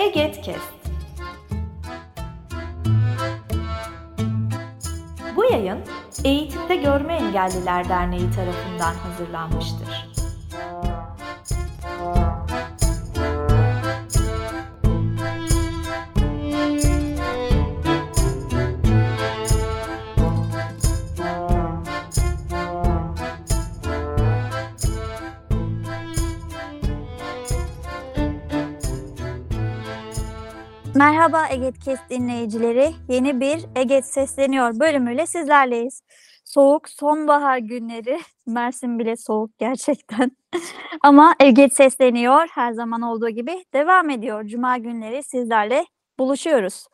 Egetkest. Bu yayın Eğitimde Görme Engelliler Derneği tarafından hazırlanmıştır. Merhaba Egetkest dinleyicileri. Yeni bir Eget Sesleniyor bölümüyle sizlerleyiz. Soğuk sonbahar günleri. Mersin bile soğuk gerçekten. Ama Eget Sesleniyor her zaman olduğu gibi devam ediyor. Cuma günleri sizlerle buluşuyoruz.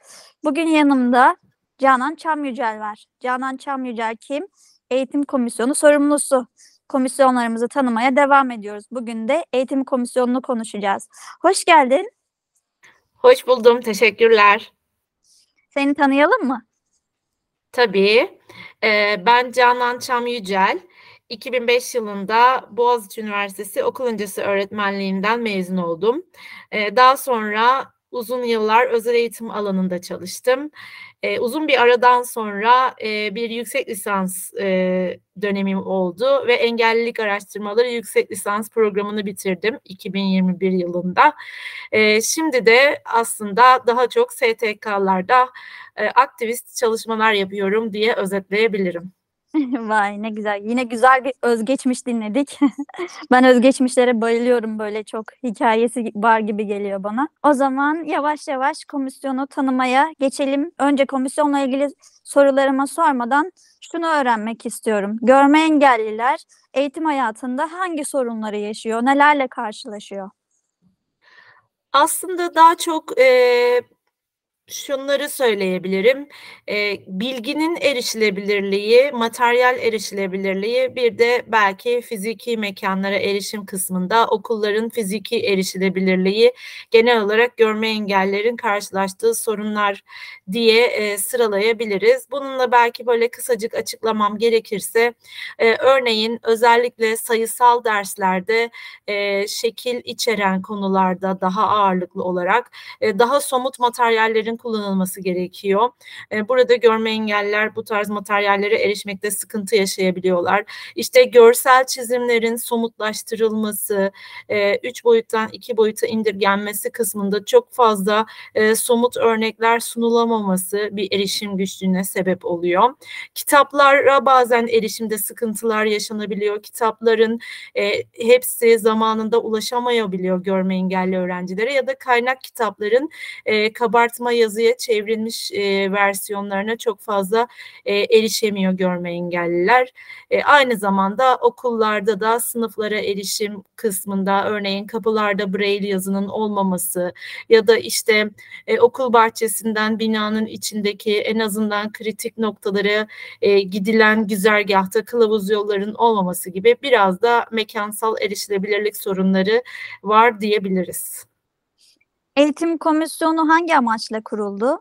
Bugün yanımda Canan Çamyücel var. Canan Çamyücel kim? Eğitim Komisyonu sorumlusu. Komisyonlarımızı tanımaya devam ediyoruz. Bugün de eğitim komisyonunu konuşacağız. Hoş geldin. Hoş buldum, teşekkürler. Seni tanıyalım mı? Tabii. Ee, ben Canan Çam Yücel. 2005 yılında Boğaziçi Üniversitesi okul öncesi öğretmenliğinden mezun oldum. Ee, daha sonra uzun yıllar özel eğitim alanında çalıştım. Ee, uzun bir aradan sonra e, bir yüksek lisans e, dönemim oldu ve engellilik araştırmaları yüksek lisans programını bitirdim 2021 yılında. E, şimdi de aslında daha çok STK'larda e, aktivist çalışmalar yapıyorum diye özetleyebilirim. Vay ne güzel. Yine güzel bir özgeçmiş dinledik. ben özgeçmişlere bayılıyorum böyle çok hikayesi var gibi geliyor bana. O zaman yavaş yavaş komisyonu tanımaya geçelim. Önce komisyonla ilgili sorularıma sormadan şunu öğrenmek istiyorum. Görme engelliler eğitim hayatında hangi sorunları yaşıyor, nelerle karşılaşıyor? Aslında daha çok e, şunları söyleyebilirim. E, bilginin erişilebilirliği, materyal erişilebilirliği, bir de belki fiziki mekanlara erişim kısmında okulların fiziki erişilebilirliği genel olarak görme engellerin karşılaştığı sorunlar diye e, sıralayabiliriz. Bununla belki böyle kısacık açıklamam gerekirse, e, örneğin özellikle sayısal derslerde e, şekil içeren konularda daha ağırlıklı olarak e, daha somut materyallerin kullanılması gerekiyor. E, burada görme engeller bu tarz materyallere erişmekte sıkıntı yaşayabiliyorlar. İşte görsel çizimlerin somutlaştırılması, e, üç boyuttan iki boyuta indirgenmesi kısmında çok fazla e, somut örnekler sunulamaması bir erişim güçlüğüne sebep oluyor. Kitaplara bazen erişimde sıkıntılar yaşanabiliyor. Kitapların e, hepsi zamanında ulaşamayabiliyor görme engelli öğrencilere ya da kaynak kitapların e, kabartma yazıya çevrilmiş e, versiyonlarına çok fazla e, erişemiyor görme engelliler. E, aynı zamanda okullarda da sınıflara erişim kısmında örneğin kapılarda braille yazının olmaması ya da işte e, okul bahçesinden binanın içindeki en azından kritik noktalara e, gidilen güzergahta kılavuz yolların olmaması gibi biraz da mekansal erişilebilirlik sorunları var diyebiliriz. Eğitim komisyonu hangi amaçla kuruldu?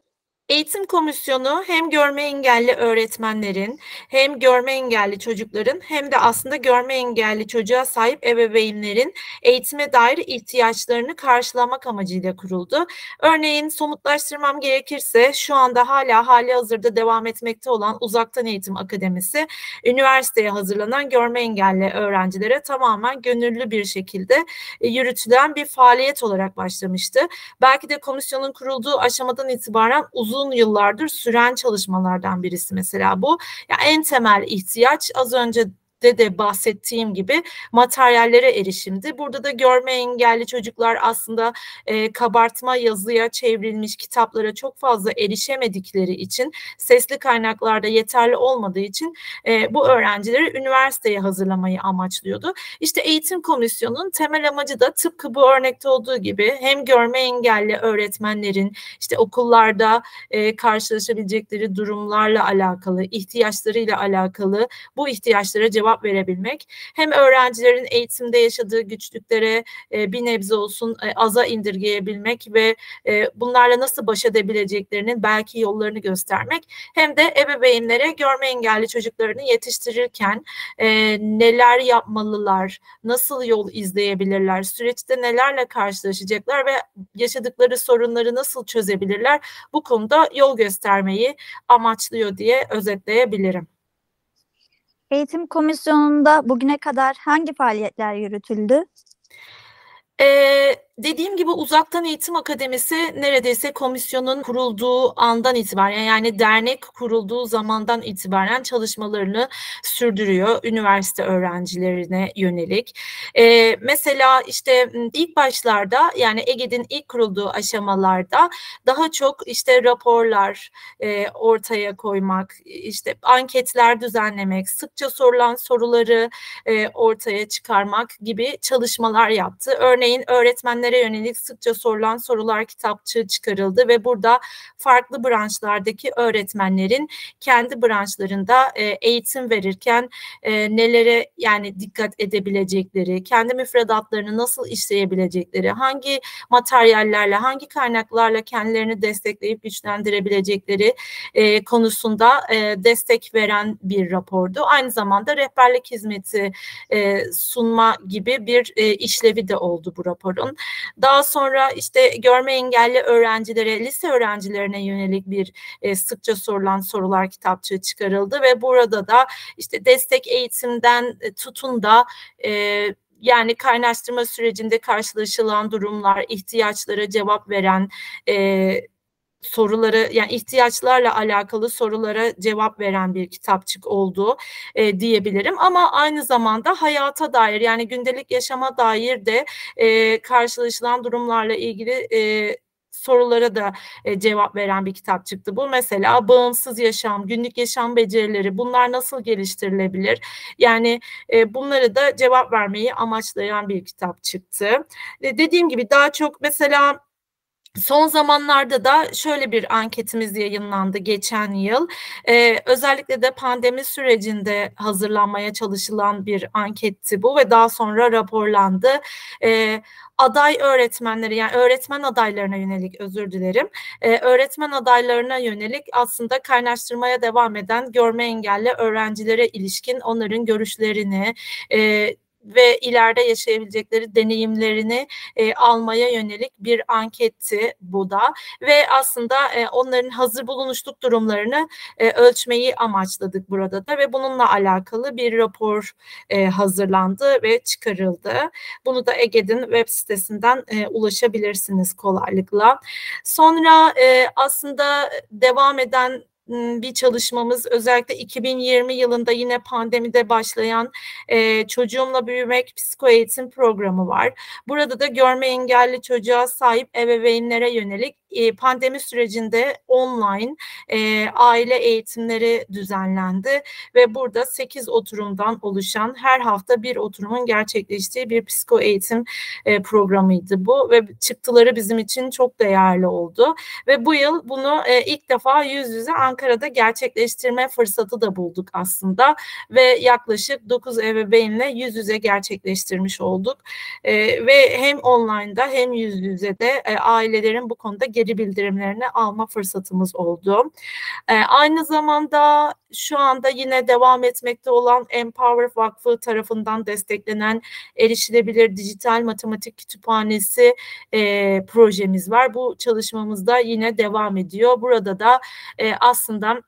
Eğitim komisyonu hem görme engelli öğretmenlerin hem görme engelli çocukların hem de aslında görme engelli çocuğa sahip ebeveynlerin eğitime dair ihtiyaçlarını karşılamak amacıyla kuruldu. Örneğin somutlaştırmam gerekirse şu anda hala hali hazırda devam etmekte olan Uzaktan Eğitim Akademisi üniversiteye hazırlanan görme engelli öğrencilere tamamen gönüllü bir şekilde e, yürütülen bir faaliyet olarak başlamıştı. Belki de komisyonun kurulduğu aşamadan itibaren uzun uzun yıllardır süren çalışmalardan birisi mesela bu. Ya en temel ihtiyaç az önce de de bahsettiğim gibi materyallere erişimdi. Burada da görme engelli çocuklar aslında e, kabartma yazıya çevrilmiş kitaplara çok fazla erişemedikleri için sesli kaynaklarda yeterli olmadığı için e, bu öğrencileri üniversiteye hazırlamayı amaçlıyordu. İşte eğitim komisyonunun temel amacı da tıpkı bu örnekte olduğu gibi hem görme engelli öğretmenlerin işte okullarda e, karşılaşabilecekleri durumlarla alakalı, ihtiyaçlarıyla alakalı bu ihtiyaçlara cevap cevap verebilmek. Hem öğrencilerin eğitimde yaşadığı güçlüklere e, bir nebze olsun e, aza indirgeyebilmek ve e, bunlarla nasıl baş edebileceklerinin belki yollarını göstermek. Hem de ebeveynlere görme engelli çocuklarını yetiştirirken e, neler yapmalılar, nasıl yol izleyebilirler, süreçte nelerle karşılaşacaklar ve yaşadıkları sorunları nasıl çözebilirler? Bu konuda yol göstermeyi amaçlıyor diye özetleyebilirim. Eğitim komisyonunda bugüne kadar hangi faaliyetler yürütüldü? Ee, dediğim gibi Uzaktan Eğitim Akademisi neredeyse komisyonun kurulduğu andan itibaren yani dernek kurulduğu zamandan itibaren çalışmalarını sürdürüyor üniversite öğrencilerine yönelik. Ee, mesela işte ilk başlarda yani EGED'in ilk kurulduğu aşamalarda daha çok işte raporlar e, ortaya koymak, işte anketler düzenlemek, sıkça sorulan soruları e, ortaya çıkarmak gibi çalışmalar yaptı. Örneğin öğretmenler öğretmenlere yönelik sıkça sorulan sorular kitapçığı çıkarıldı ve burada farklı branşlardaki öğretmenlerin kendi branşlarında e, eğitim verirken e, nelere yani dikkat edebilecekleri, kendi müfredatlarını nasıl işleyebilecekleri, hangi materyallerle, hangi kaynaklarla kendilerini destekleyip güçlendirebilecekleri e, konusunda e, destek veren bir rapordu. Aynı zamanda rehberlik hizmeti e, sunma gibi bir e, işlevi de oldu bu raporun. Daha sonra işte görme engelli öğrencilere, lise öğrencilerine yönelik bir e, sıkça sorulan sorular kitapçığı çıkarıldı ve burada da işte destek eğitimden e, tutun da e, yani kaynaştırma sürecinde karşılaşılan durumlar, ihtiyaçlara cevap veren e, soruları yani ihtiyaçlarla alakalı sorulara cevap veren bir kitapçık oldu e, diyebilirim ama aynı zamanda hayata dair yani gündelik yaşama dair de e, karşılaşılan durumlarla ilgili e, sorulara da e, cevap veren bir kitap çıktı. Bu mesela bağımsız yaşam, günlük yaşam becerileri bunlar nasıl geliştirilebilir? Yani e, bunları da cevap vermeyi amaçlayan bir kitap çıktı. E, dediğim gibi daha çok mesela Son zamanlarda da şöyle bir anketimiz yayınlandı geçen yıl. Ee, özellikle de pandemi sürecinde hazırlanmaya çalışılan bir anketti bu ve daha sonra raporlandı. Ee, aday öğretmenleri yani öğretmen adaylarına yönelik özür dilerim. Ee, öğretmen adaylarına yönelik aslında kaynaştırmaya devam eden görme engelli öğrencilere ilişkin onların görüşlerini, e, ve ileride yaşayabilecekleri deneyimlerini e, almaya yönelik bir anketti bu da ve aslında e, onların hazır bulunuşluk durumlarını e, ölçmeyi amaçladık burada da ve bununla alakalı bir rapor e, hazırlandı ve çıkarıldı. Bunu da Ege'nin web sitesinden e, ulaşabilirsiniz kolaylıkla. Sonra e, aslında devam eden bir çalışmamız özellikle 2020 yılında yine pandemide başlayan e, çocuğumla büyümek psikoeğitim programı var. Burada da görme engelli çocuğa sahip ebeveynlere yönelik e, pandemi sürecinde online e, aile eğitimleri düzenlendi ve burada 8 oturumdan oluşan her hafta bir oturumun gerçekleştiği bir psiko eğitim e, programıydı bu ve çıktıları bizim için çok değerli oldu ve bu yıl bunu e, ilk defa yüz yüze Ankara'da gerçekleştirme fırsatı da bulduk aslında ve yaklaşık 9 ebeveynle yüz yüze gerçekleştirmiş olduk. E, ve hem online'da hem yüz yüze de e, ailelerin bu konuda geri geri bildirimlerini alma fırsatımız oldu. E, aynı zamanda şu anda yine devam etmekte olan Empower Vakfı tarafından desteklenen erişilebilir dijital matematik kütüphanesi e, projemiz var. Bu çalışmamızda yine devam ediyor. Burada da e, aslında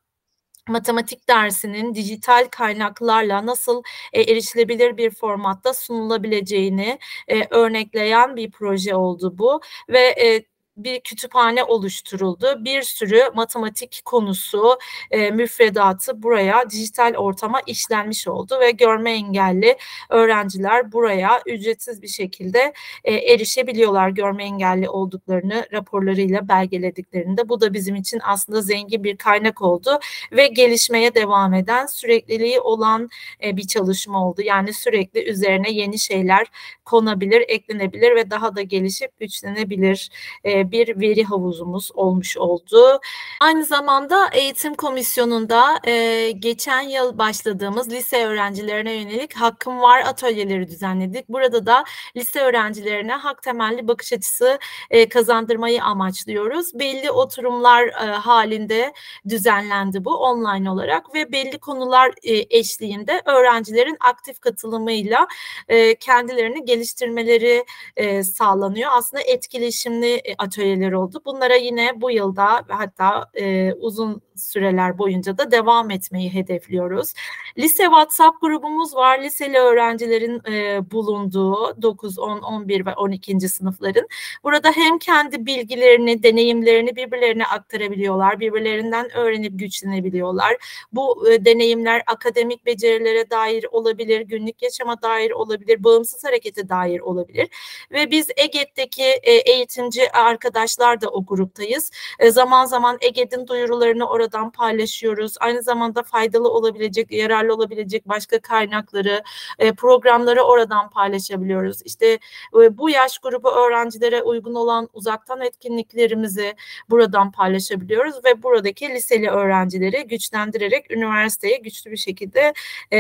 matematik dersinin dijital kaynaklarla nasıl e, erişilebilir bir formatta sunulabileceğini e, örnekleyen bir proje oldu bu ve e, bir kütüphane oluşturuldu. Bir sürü matematik konusu, e, müfredatı buraya dijital ortama işlenmiş oldu ve görme engelli öğrenciler buraya ücretsiz bir şekilde e, erişebiliyorlar görme engelli olduklarını raporlarıyla belgelediklerinde. Bu da bizim için aslında zengin bir kaynak oldu ve gelişmeye devam eden sürekliliği olan e, bir çalışma oldu. Yani sürekli üzerine yeni şeyler konabilir, eklenebilir ve daha da gelişip güçlenebilir e, bir veri havuzumuz olmuş oldu. Aynı zamanda eğitim komisyonunda e, geçen yıl başladığımız lise öğrencilerine yönelik Hakkım Var atölyeleri düzenledik. Burada da lise öğrencilerine hak temelli bakış açısı e, kazandırmayı amaçlıyoruz. Belli oturumlar e, halinde düzenlendi bu online olarak ve belli konular e, eşliğinde öğrencilerin aktif katılımıyla e, kendilerini geliştirmeleri e, sağlanıyor. Aslında etkileşimli e, atölyeler oldu. Bunlara yine bu yılda hatta e, uzun süreler boyunca da devam etmeyi hedefliyoruz. Lise WhatsApp grubumuz var. Liseli öğrencilerin e, bulunduğu 9, 10, 11 ve 12. sınıfların. Burada hem kendi bilgilerini, deneyimlerini birbirlerine aktarabiliyorlar. Birbirlerinden öğrenip güçlenebiliyorlar. Bu e, deneyimler akademik becerilere dair olabilir, günlük yaşama dair olabilir, bağımsız harekete dair olabilir. Ve biz EGED'deki e, eğitimci arkadaşlar da o gruptayız. E, zaman zaman EGED'in duyurularını orada oradan paylaşıyoruz. Aynı zamanda faydalı olabilecek, yararlı olabilecek başka kaynakları, e, programları oradan paylaşabiliyoruz. İşte e, bu yaş grubu öğrencilere uygun olan uzaktan etkinliklerimizi buradan paylaşabiliyoruz ve buradaki liseli öğrencileri güçlendirerek üniversiteye güçlü bir şekilde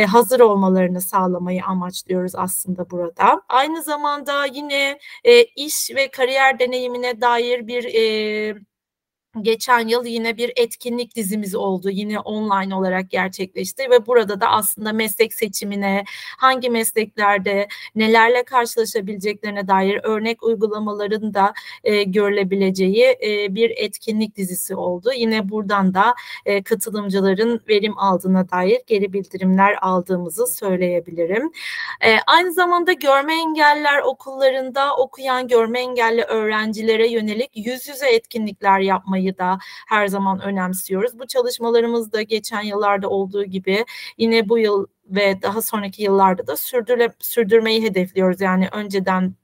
hazır olmalarını sağlamayı amaçlıyoruz aslında burada. Aynı zamanda yine iş ve kariyer deneyimine dair bir e, geçen yıl yine bir etkinlik dizimiz oldu. Yine online olarak gerçekleşti ve burada da aslında meslek seçimine, hangi mesleklerde nelerle karşılaşabileceklerine dair örnek uygulamaların da e, görülebileceği e, bir etkinlik dizisi oldu. Yine buradan da e, katılımcıların verim aldığına dair geri bildirimler aldığımızı söyleyebilirim. E, aynı zamanda görme engeller okullarında okuyan görme engelli öğrencilere yönelik yüz yüze etkinlikler yapmayı olmayı da her zaman önemsiyoruz. Bu çalışmalarımız da geçen yıllarda olduğu gibi yine bu yıl ve daha sonraki yıllarda da sürdürle, sürdürmeyi hedefliyoruz. Yani önceden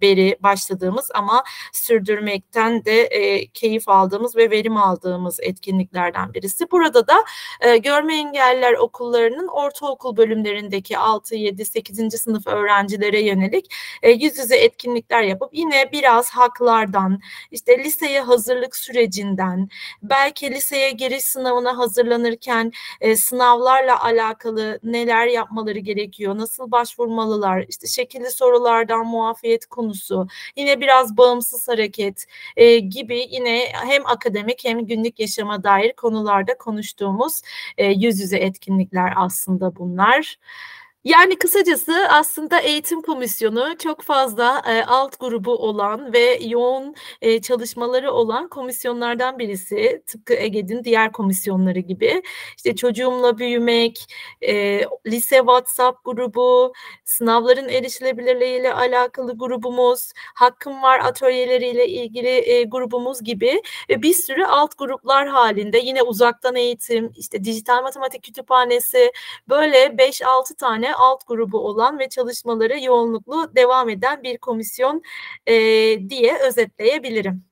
beri başladığımız ama sürdürmekten de e, keyif aldığımız ve verim aldığımız etkinliklerden birisi. Burada da e, görme engelliler okullarının ortaokul bölümlerindeki 6, 7, 8. sınıf öğrencilere yönelik e, yüz yüze etkinlikler yapıp yine biraz haklardan, işte liseye hazırlık sürecinden, belki liseye giriş sınavına hazırlanırken e, sınavlarla alakalı neler yapmaları gerekiyor, nasıl başvurmalılar, işte şekilli sorulardan muafiyet hareket konusu, yine biraz bağımsız hareket e, gibi yine hem akademik hem günlük yaşama dair konularda konuştuğumuz e, yüz yüze etkinlikler aslında bunlar. Yani kısacası aslında eğitim komisyonu çok fazla e, alt grubu olan ve yoğun e, çalışmaları olan komisyonlardan birisi. Tıpkı EGED'in diğer komisyonları gibi. İşte çocuğumla büyümek, e, lise WhatsApp grubu, sınavların erişilebilirliğiyle alakalı grubumuz, hakkım var atölyeleriyle ilgili e, grubumuz gibi ve bir sürü alt gruplar halinde yine uzaktan eğitim, işte dijital matematik kütüphanesi böyle 5-6 tane alt grubu olan ve çalışmaları yoğunluklu devam eden bir komisyon e, diye özetleyebilirim.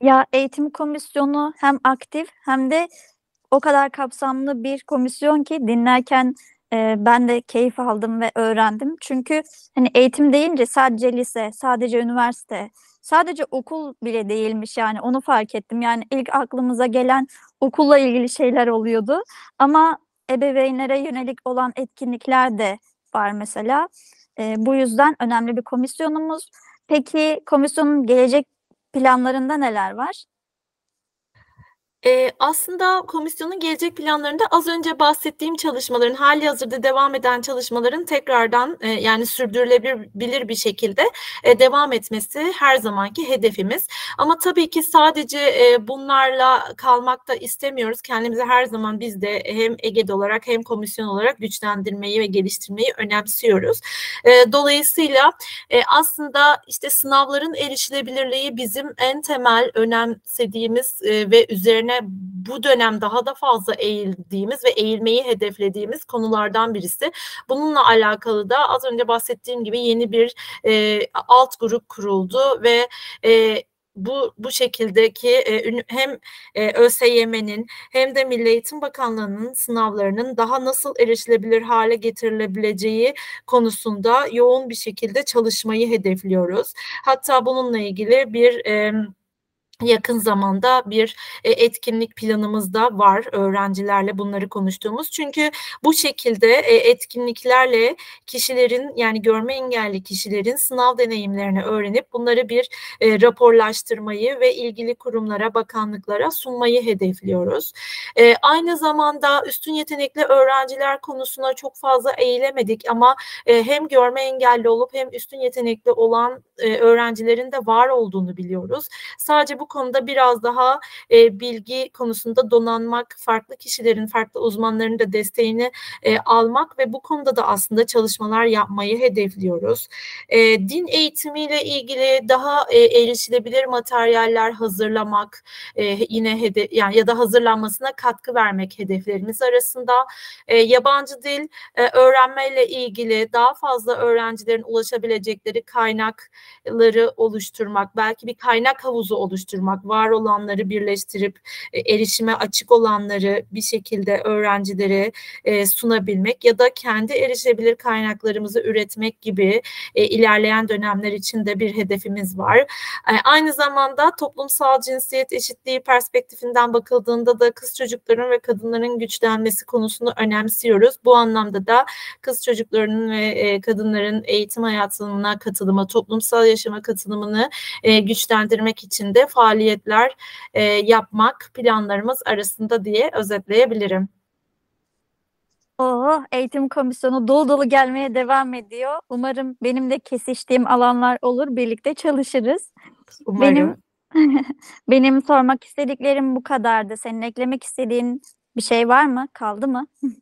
Ya eğitim komisyonu hem aktif hem de o kadar kapsamlı bir komisyon ki dinlerken e, ben de keyif aldım ve öğrendim. Çünkü hani eğitim deyince sadece lise, sadece üniversite, sadece okul bile değilmiş yani onu fark ettim. Yani ilk aklımıza gelen okulla ilgili şeyler oluyordu. Ama ebeveynlere yönelik olan etkinlikler de var mesela. E, bu yüzden önemli bir komisyonumuz. Peki komisyonun gelecek planlarında neler var? Eee, aslında komisyonun gelecek planlarında az önce bahsettiğim çalışmaların, hâlihazırda devam eden çalışmaların tekrardan, eee, yani sürdürülebilir bir şekilde, eee, devam etmesi her zamanki hedefimiz. Ama tabii ki sadece, eee, bunlarla kalmak da istemiyoruz. Kendimizi her zaman biz de hem EGED olarak hem komisyon olarak güçlendirmeyi ve geliştirmeyi önemsiyoruz. Eee, dolayısıyla, eee, aslında, işte, sınavların erişilebilirliği bizim en temel önemsediğimiz, eee, ve üzerine üzerine bu dönem daha da fazla eğildiğimiz ve eğilmeyi hedeflediğimiz konulardan birisi. Bununla alakalı da az önce bahsettiğim gibi yeni bir e, alt grup kuruldu ve e, bu bu şekildeki e, hem e, ÖSYM'nin hem de Milli Eğitim Bakanlığı'nın sınavlarının daha nasıl erişilebilir hale getirilebileceği konusunda yoğun bir şekilde çalışmayı hedefliyoruz. Hatta bununla ilgili bir e, yakın zamanda bir e, etkinlik planımız da var öğrencilerle bunları konuştuğumuz. Çünkü bu şekilde e, etkinliklerle kişilerin yani görme engelli kişilerin sınav deneyimlerini öğrenip bunları bir e, raporlaştırmayı ve ilgili kurumlara, bakanlıklara sunmayı hedefliyoruz. Aynı zamanda üstün yetenekli öğrenciler konusuna çok fazla eğilemedik ama hem görme engelli olup hem üstün yetenekli olan öğrencilerin de var olduğunu biliyoruz. Sadece bu konuda biraz daha e, bilgi konusunda donanmak, farklı kişilerin, farklı uzmanların da desteğini e, almak ve bu konuda da aslında çalışmalar yapmayı hedefliyoruz. E, din eğitimiyle ilgili daha e, erişilebilir materyaller hazırlamak, e, yine hede yani ya da hazırlanmasına katkı vermek hedeflerimiz arasında. E, yabancı dil e, öğrenmeyle ilgili daha fazla öğrencilerin ulaşabilecekleri kaynakları oluşturmak, belki bir kaynak havuzu oluşturmak oluşturmak, var olanları birleştirip e, erişime açık olanları bir şekilde öğrencilere e, sunabilmek ya da kendi erişebilir kaynaklarımızı üretmek gibi e, ilerleyen dönemler için de bir hedefimiz var. Aynı zamanda toplumsal cinsiyet eşitliği perspektifinden bakıldığında da kız çocukların ve kadınların güçlenmesi konusunu önemsiyoruz. Bu anlamda da kız çocuklarının ve kadınların eğitim hayatına katılımı, toplumsal yaşama katılımını güçlendirmek için de faaliyet faaliyetler e, yapmak planlarımız arasında diye özetleyebilirim. Oo, eğitim komisyonu dolu dolu gelmeye devam ediyor. Umarım benim de kesiştiğim alanlar olur. Birlikte çalışırız. Umarım. Benim benim sormak istediklerim bu kadardı. Senin eklemek istediğin bir şey var mı? Kaldı mı?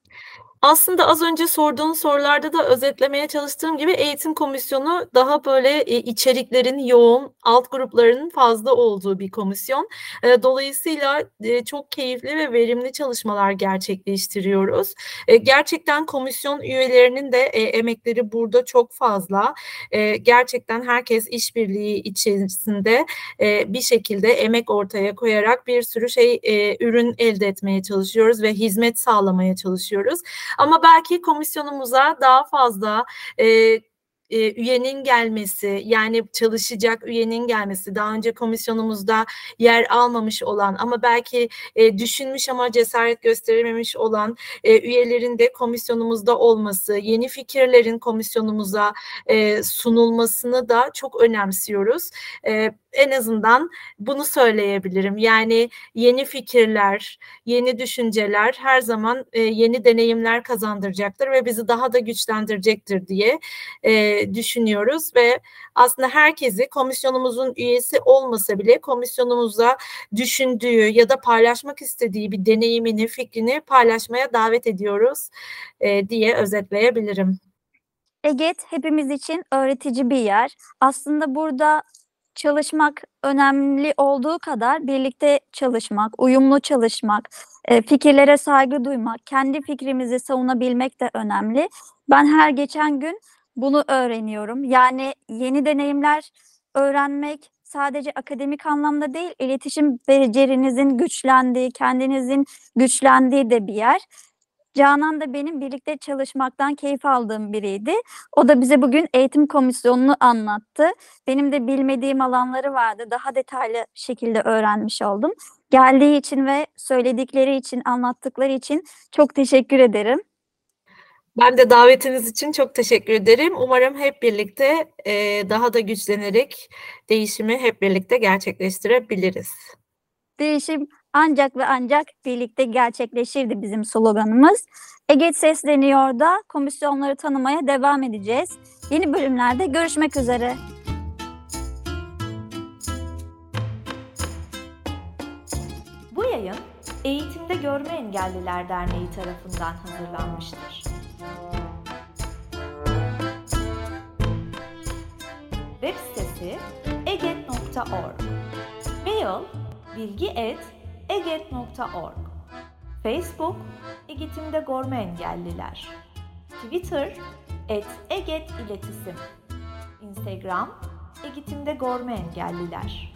Aslında az önce sorduğun sorularda da özetlemeye çalıştığım gibi eğitim komisyonu daha böyle e, içeriklerin yoğun, alt gruplarının fazla olduğu bir komisyon. E, dolayısıyla e, çok keyifli ve verimli çalışmalar gerçekleştiriyoruz. Gerçekten komisyon üyelerinin de emekleri burada çok fazla. Gerçekten herkes işbirliği içerisinde bir şekilde emek ortaya koyarak bir sürü şey ürün elde etmeye çalışıyoruz ve hizmet sağlamaya çalışıyoruz. Ama belki komisyonumuza daha fazla e, e, üyenin gelmesi yani çalışacak üyenin gelmesi daha önce komisyonumuzda yer almamış olan ama belki e, düşünmüş ama cesaret gösterememiş olan e, üyelerin de komisyonumuzda olması yeni fikirlerin komisyonumuza e, sunulmasını da çok önemsiyoruz. E, en azından bunu söyleyebilirim. Yani yeni fikirler, yeni düşünceler her zaman e, yeni deneyimler kazandıracaktır ve bizi daha da güçlendirecektir diye e, düşünüyoruz ve aslında herkesi komisyonumuzun üyesi olmasa bile komisyonumuzda düşündüğü ya da paylaşmak istediği bir deneyimini, fikrini paylaşmaya davet ediyoruz e, diye özetleyebilirim. EGET hepimiz için öğretici bir yer. Aslında burada çalışmak önemli olduğu kadar birlikte çalışmak, uyumlu çalışmak, e, fikirlere saygı duymak, kendi fikrimizi savunabilmek de önemli. Ben her geçen gün bunu öğreniyorum. Yani yeni deneyimler öğrenmek sadece akademik anlamda değil, iletişim becerinizin güçlendiği, kendinizin güçlendiği de bir yer. Canan da benim birlikte çalışmaktan keyif aldığım biriydi. O da bize bugün eğitim komisyonunu anlattı. Benim de bilmediğim alanları vardı. Daha detaylı şekilde öğrenmiş oldum. Geldiği için ve söyledikleri için, anlattıkları için çok teşekkür ederim. Ben de davetiniz için çok teşekkür ederim. Umarım hep birlikte e, daha da güçlenerek değişimi hep birlikte gerçekleştirebiliriz. Değişim ancak ve ancak birlikte gerçekleşirdi bizim sloganımız. Eget sesleniyor da komisyonları tanımaya devam edeceğiz. Yeni bölümlerde görüşmek üzere. Bu yayın Eğitimde Görme Engelliler Derneği tarafından hazırlanmıştır. Web sitesi eget.org Mail bilgi et eget.org Facebook Egetim'de Gorma Engelliler. Twitter et Eget İletisim Instagram Egetim'de Gorma Engelliler